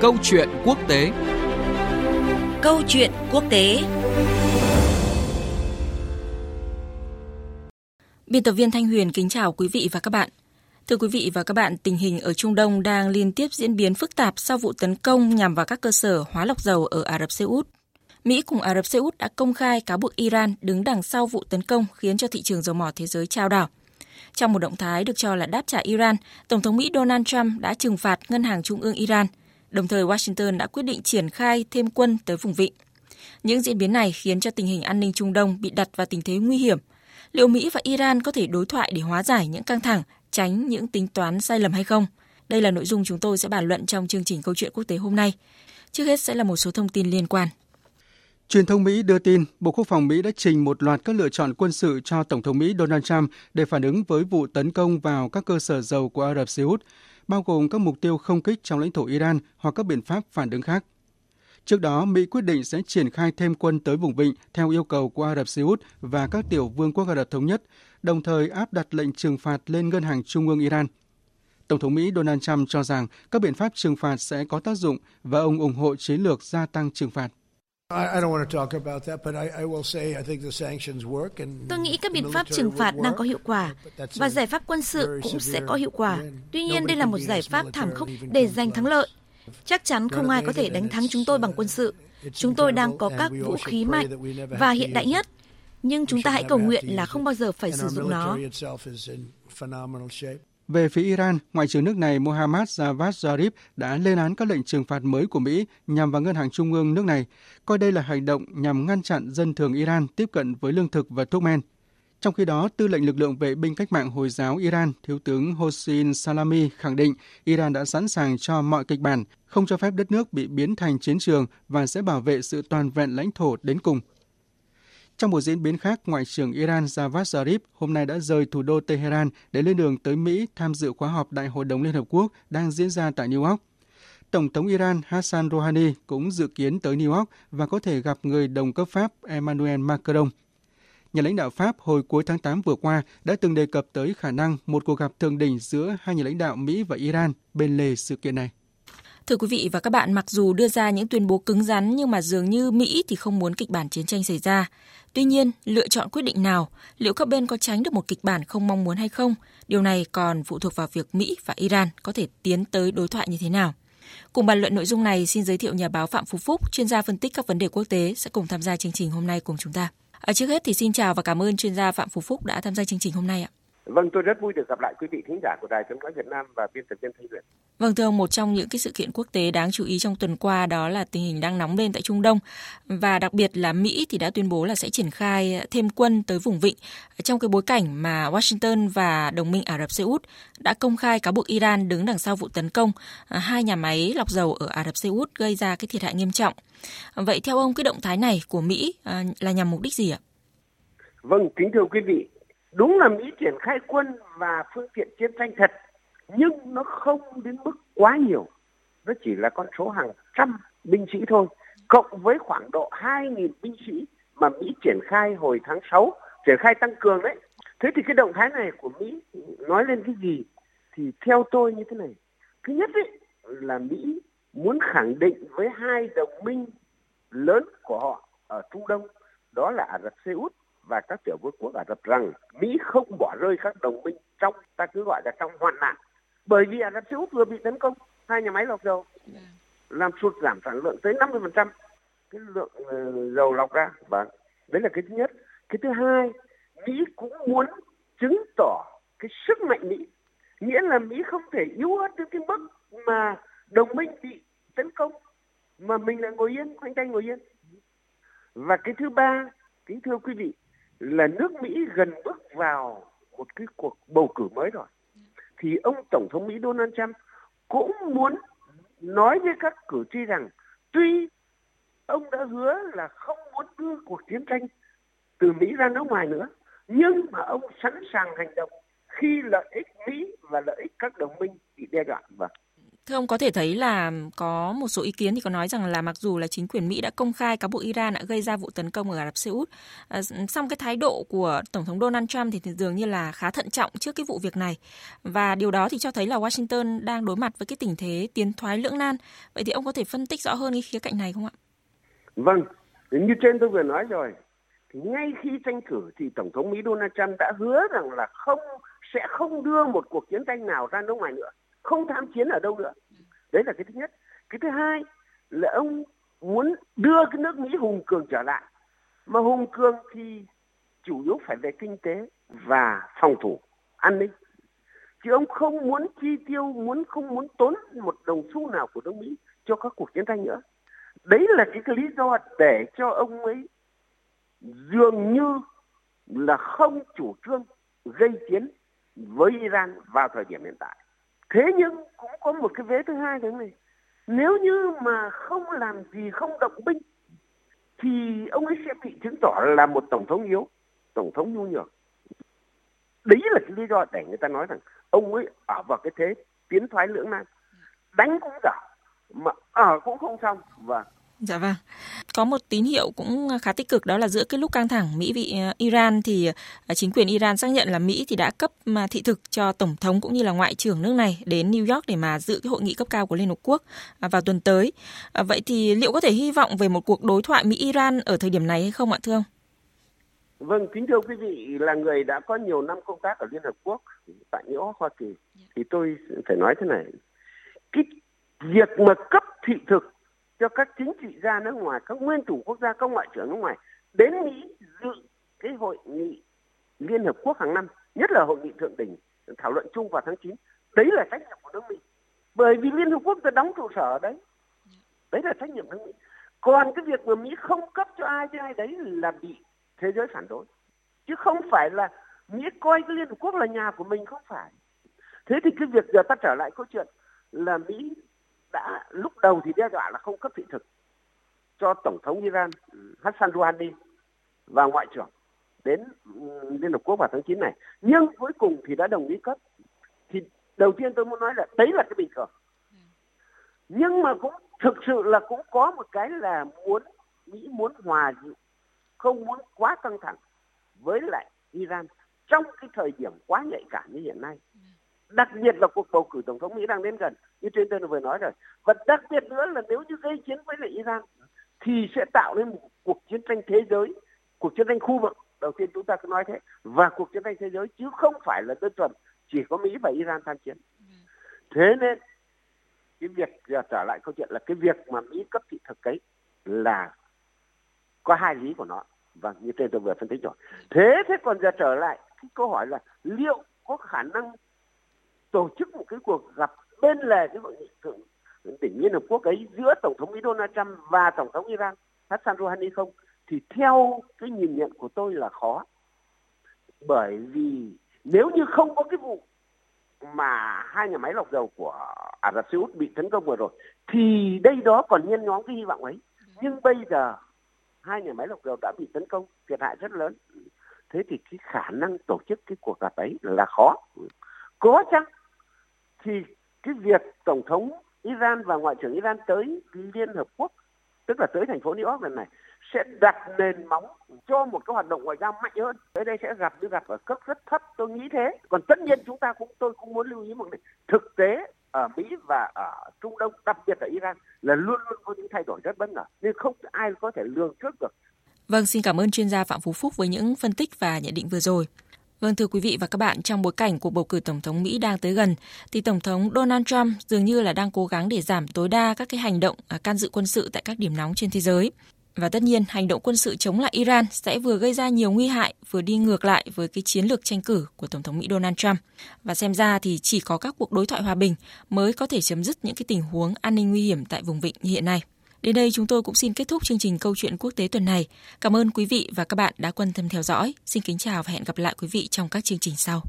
Câu chuyện quốc tế Câu chuyện quốc tế Biên tập viên Thanh Huyền kính chào quý vị và các bạn. Thưa quý vị và các bạn, tình hình ở Trung Đông đang liên tiếp diễn biến phức tạp sau vụ tấn công nhằm vào các cơ sở hóa lọc dầu ở Ả Rập Xê Út. Mỹ cùng Ả Rập Xê Út đã công khai cáo buộc Iran đứng đằng sau vụ tấn công khiến cho thị trường dầu mỏ thế giới trao đảo. Trong một động thái được cho là đáp trả Iran, Tổng thống Mỹ Donald Trump đã trừng phạt Ngân hàng Trung ương Iran. Đồng thời, Washington đã quyết định triển khai thêm quân tới vùng vịnh. Những diễn biến này khiến cho tình hình an ninh Trung Đông bị đặt vào tình thế nguy hiểm. Liệu Mỹ và Iran có thể đối thoại để hóa giải những căng thẳng, tránh những tính toán sai lầm hay không? Đây là nội dung chúng tôi sẽ bàn luận trong chương trình câu chuyện quốc tế hôm nay. Trước hết sẽ là một số thông tin liên quan. Truyền thông Mỹ đưa tin Bộ Quốc phòng Mỹ đã trình một loạt các lựa chọn quân sự cho Tổng thống Mỹ Donald Trump để phản ứng với vụ tấn công vào các cơ sở dầu của Ả Rập Xê Út, bao gồm các mục tiêu không kích trong lãnh thổ Iran hoặc các biện pháp phản ứng khác. Trước đó, Mỹ quyết định sẽ triển khai thêm quân tới vùng vịnh theo yêu cầu của Ả Rập Xê Út và các tiểu vương quốc Ả Rập Thống Nhất, đồng thời áp đặt lệnh trừng phạt lên Ngân hàng Trung ương Iran. Tổng thống Mỹ Donald Trump cho rằng các biện pháp trừng phạt sẽ có tác dụng và ông ủng hộ chiến lược gia tăng trừng phạt. Tôi nghĩ các biện pháp trừng phạt đang có hiệu quả và giải pháp quân sự cũng sẽ có hiệu quả. Tuy nhiên, đây là một giải pháp thảm khốc để giành thắng lợi. Chắc chắn không ai có thể đánh thắng chúng tôi bằng quân sự. Chúng tôi đang có các vũ khí mạnh và hiện đại nhất, nhưng chúng ta hãy cầu nguyện là không bao giờ phải sử dụng nó. Về phía Iran, Ngoại trưởng nước này Mohammad Javad Zarif đã lên án các lệnh trừng phạt mới của Mỹ nhằm vào ngân hàng trung ương nước này, coi đây là hành động nhằm ngăn chặn dân thường Iran tiếp cận với lương thực và thuốc men. Trong khi đó, tư lệnh lực lượng vệ binh cách mạng Hồi giáo Iran, Thiếu tướng Hossein Salami khẳng định Iran đã sẵn sàng cho mọi kịch bản, không cho phép đất nước bị biến thành chiến trường và sẽ bảo vệ sự toàn vẹn lãnh thổ đến cùng. Trong một diễn biến khác, Ngoại trưởng Iran Javad Zarif hôm nay đã rời thủ đô Tehran để lên đường tới Mỹ tham dự khóa họp Đại hội đồng Liên Hợp Quốc đang diễn ra tại New York. Tổng thống Iran Hassan Rouhani cũng dự kiến tới New York và có thể gặp người đồng cấp Pháp Emmanuel Macron. Nhà lãnh đạo Pháp hồi cuối tháng 8 vừa qua đã từng đề cập tới khả năng một cuộc gặp thượng đỉnh giữa hai nhà lãnh đạo Mỹ và Iran bên lề sự kiện này. Thưa quý vị và các bạn, mặc dù đưa ra những tuyên bố cứng rắn nhưng mà dường như Mỹ thì không muốn kịch bản chiến tranh xảy ra. Tuy nhiên, lựa chọn quyết định nào, liệu các bên có tránh được một kịch bản không mong muốn hay không? Điều này còn phụ thuộc vào việc Mỹ và Iran có thể tiến tới đối thoại như thế nào. Cùng bàn luận nội dung này, xin giới thiệu nhà báo Phạm Phú Phúc, chuyên gia phân tích các vấn đề quốc tế sẽ cùng tham gia chương trình hôm nay cùng chúng ta. À, trước hết thì xin chào và cảm ơn chuyên gia Phạm Phú Phúc đã tham gia chương trình hôm nay ạ. Vâng, tôi rất vui được gặp lại quý vị thính giả của Đài Tiếng nói Việt Nam và biên tập viên Thanh Huyền. Vâng thưa ông, một trong những cái sự kiện quốc tế đáng chú ý trong tuần qua đó là tình hình đang nóng lên tại Trung Đông và đặc biệt là Mỹ thì đã tuyên bố là sẽ triển khai thêm quân tới vùng vịnh trong cái bối cảnh mà Washington và đồng minh Ả Rập Xê Út đã công khai cáo buộc Iran đứng đằng sau vụ tấn công hai nhà máy lọc dầu ở Ả Rập Xê Út gây ra cái thiệt hại nghiêm trọng. Vậy theo ông cái động thái này của Mỹ là nhằm mục đích gì ạ? Vâng, kính thưa quý vị, đúng là Mỹ triển khai quân và phương tiện chiến tranh thật nhưng nó không đến mức quá nhiều. Nó chỉ là con số hàng trăm binh sĩ thôi cộng với khoảng độ 2.000 binh sĩ mà Mỹ triển khai hồi tháng 6 triển khai tăng cường đấy. Thế thì cái động thái này của Mỹ nói lên cái gì? Thì theo tôi như thế này. Thứ nhất ấy, là Mỹ muốn khẳng định với hai đồng minh lớn của họ ở Trung Đông đó là Ả Rập Xê Út và các tiểu vương quốc Ả Rập rằng Mỹ không bỏ rơi các đồng minh trong ta cứ gọi là trong hoạn nạn. Bởi vì Ả Rập Xê Út vừa bị tấn công hai nhà máy lọc dầu. Làm sụt giảm sản lượng tới 50% cái lượng uh, dầu lọc ra. Và đấy là cái thứ nhất. Cái thứ hai Mỹ cũng muốn chứng tỏ cái sức mạnh Mỹ. Nghĩa là Mỹ không thể yếu ớt đến cái mức mà đồng minh bị tấn công mà mình lại ngồi yên khoanh tay ngồi yên. Và cái thứ ba kính thưa quý vị là nước Mỹ gần bước vào một cái cuộc bầu cử mới rồi thì ông tổng thống Mỹ Donald Trump cũng muốn nói với các cử tri rằng, tuy ông đã hứa là không muốn đưa cuộc chiến tranh từ Mỹ ra nước ngoài nữa, nhưng mà ông sẵn sàng hành động khi lợi ích Mỹ và lợi ích các đồng minh bị đe dọa. Ông có thể thấy là có một số ý kiến thì có nói rằng là mặc dù là chính quyền Mỹ đã công khai cáo buộc Iran đã gây ra vụ tấn công ở Ả Rập Xê Út, à, song cái thái độ của Tổng thống Donald Trump thì dường như là khá thận trọng trước cái vụ việc này. Và điều đó thì cho thấy là Washington đang đối mặt với cái tình thế tiến thoái lưỡng nan. Vậy thì ông có thể phân tích rõ hơn cái khía cạnh này không ạ? Vâng, như trên tôi vừa nói rồi, thì ngay khi tranh cử thì Tổng thống Mỹ Donald Trump đã hứa rằng là không sẽ không đưa một cuộc chiến tranh nào ra nước ngoài nữa không tham chiến ở đâu nữa đấy là cái thứ nhất. Cái thứ hai là ông muốn đưa cái nước mỹ hùng cường trở lại. Mà hùng cường thì chủ yếu phải về kinh tế và phòng thủ an ninh. Chứ ông không muốn chi tiêu muốn không muốn tốn một đồng xu nào của nước mỹ cho các cuộc chiến tranh nữa. Đấy là cái, cái lý do để cho ông ấy dường như là không chủ trương gây chiến với Iran vào thời điểm hiện tại thế nhưng cũng có một cái vế thứ hai thế này. Nếu như mà không làm gì, không động binh, thì ông ấy sẽ bị chứng tỏ là một tổng thống yếu, tổng thống nhu nhược. Đấy là cái lý do để người ta nói rằng ông ấy ở vào cái thế tiến thoái lưỡng nan. Đánh cũng dở mà ở cũng không xong. Và Dạ vâng. Có một tín hiệu cũng khá tích cực đó là giữa cái lúc căng thẳng Mỹ bị ờ, Iran thì ờ, chính quyền Iran xác nhận là Mỹ thì đã cấp mà thị thực cho tổng thống cũng như là ngoại trưởng nước này đến New York để mà dự cái hội nghị cấp cao của Liên Hợp Quốc à, vào tuần tới. À, vậy thì liệu có thể hy vọng về một cuộc đối thoại Mỹ Iran ở thời điểm này hay không ạ thưa ông? Vâng, kính thưa quý vị là người đã có nhiều năm công tác ở Liên Hợp Quốc tại New York, Hoa Kỳ thì tôi phải nói thế này. Cái việc mà cấp thị thực cho các chính trị gia nước ngoài, các nguyên thủ quốc gia, các ngoại trưởng nước ngoài đến Mỹ dự cái hội nghị Liên Hợp Quốc hàng năm, nhất là hội nghị thượng đỉnh thảo luận chung vào tháng 9. Đấy là trách nhiệm của nước Mỹ. Bởi vì Liên Hợp Quốc đã đóng trụ sở ở đấy. Đấy là trách nhiệm nước Mỹ. Còn cái việc mà Mỹ không cấp cho ai cho ai đấy là bị thế giới phản đối. Chứ không phải là Mỹ coi cái Liên Hợp Quốc là nhà của mình không phải. Thế thì cái việc giờ ta trở lại câu chuyện là Mỹ đã lúc đầu thì đe dọa là không cấp thị thực cho tổng thống Iran ừ, Hassan Rouhani và ngoại trưởng đến ừ, Liên Hợp Quốc vào tháng 9 này. Nhưng cuối cùng thì đã đồng ý cấp. Thì đầu tiên tôi muốn nói là đấy là cái bình thường. Nhưng mà cũng thực sự là cũng có một cái là muốn Mỹ muốn hòa dịu, không muốn quá căng thẳng với lại Iran trong cái thời điểm quá nhạy cảm như hiện nay đặc biệt là cuộc bầu cử tổng thống Mỹ đang đến gần như trên tôi vừa nói rồi. Và đặc biệt nữa là nếu như gây chiến với lại Iran thì sẽ tạo nên một cuộc chiến tranh thế giới, cuộc chiến tranh khu vực. Đầu tiên chúng ta cứ nói thế. Và cuộc chiến tranh thế giới chứ không phải là đơn thuần chỉ có Mỹ và Iran tham chiến. Thế nên cái việc, giờ trở lại câu chuyện là cái việc mà Mỹ cấp thị thực ấy là có hai lý của nó. Và như trên tôi vừa phân tích rồi. Thế thế còn giờ trở lại, cái câu hỏi là liệu có khả năng tổ chức một cái cuộc gặp bên lề cái hội nghị thượng đỉnh Liên Hợp Quốc ấy giữa Tổng thống Mỹ Donald Trump và Tổng thống Iran, Hassan Rouhani không? Thì theo cái nhìn nhận của tôi là khó. Bởi vì nếu như không có cái vụ mà hai nhà máy lọc dầu của Ả Rập Xê Út bị tấn công vừa rồi, thì đây đó còn nhân nhóm cái hy vọng ấy. Nhưng bây giờ hai nhà máy lọc dầu đã bị tấn công, thiệt hại rất lớn. Thế thì cái khả năng tổ chức cái cuộc gặp ấy là khó. Có chăng thì cái việc tổng thống Iran và ngoại trưởng Iran tới Liên Hợp Quốc tức là tới thành phố New York lần này sẽ đặt nền móng cho một cái hoạt động ngoại giao mạnh hơn. Tới đây sẽ gặp như gặp ở cấp rất thấp, tôi nghĩ thế. Còn tất nhiên chúng ta cũng tôi cũng muốn lưu ý một cái thực tế ở Mỹ và ở Trung Đông, đặc biệt ở Iran là luôn luôn có những thay đổi rất bất ngờ nên không ai có thể lường trước được. Vâng, xin cảm ơn chuyên gia Phạm Phú Phúc với những phân tích và nhận định vừa rồi. Vâng thưa quý vị và các bạn, trong bối cảnh cuộc bầu cử tổng thống Mỹ đang tới gần thì tổng thống Donald Trump dường như là đang cố gắng để giảm tối đa các cái hành động à, can dự quân sự tại các điểm nóng trên thế giới. Và tất nhiên, hành động quân sự chống lại Iran sẽ vừa gây ra nhiều nguy hại, vừa đi ngược lại với cái chiến lược tranh cử của Tổng thống Mỹ Donald Trump. Và xem ra thì chỉ có các cuộc đối thoại hòa bình mới có thể chấm dứt những cái tình huống an ninh nguy hiểm tại vùng vịnh như hiện nay. Đến đây chúng tôi cũng xin kết thúc chương trình câu chuyện quốc tế tuần này. Cảm ơn quý vị và các bạn đã quan tâm theo dõi. Xin kính chào và hẹn gặp lại quý vị trong các chương trình sau.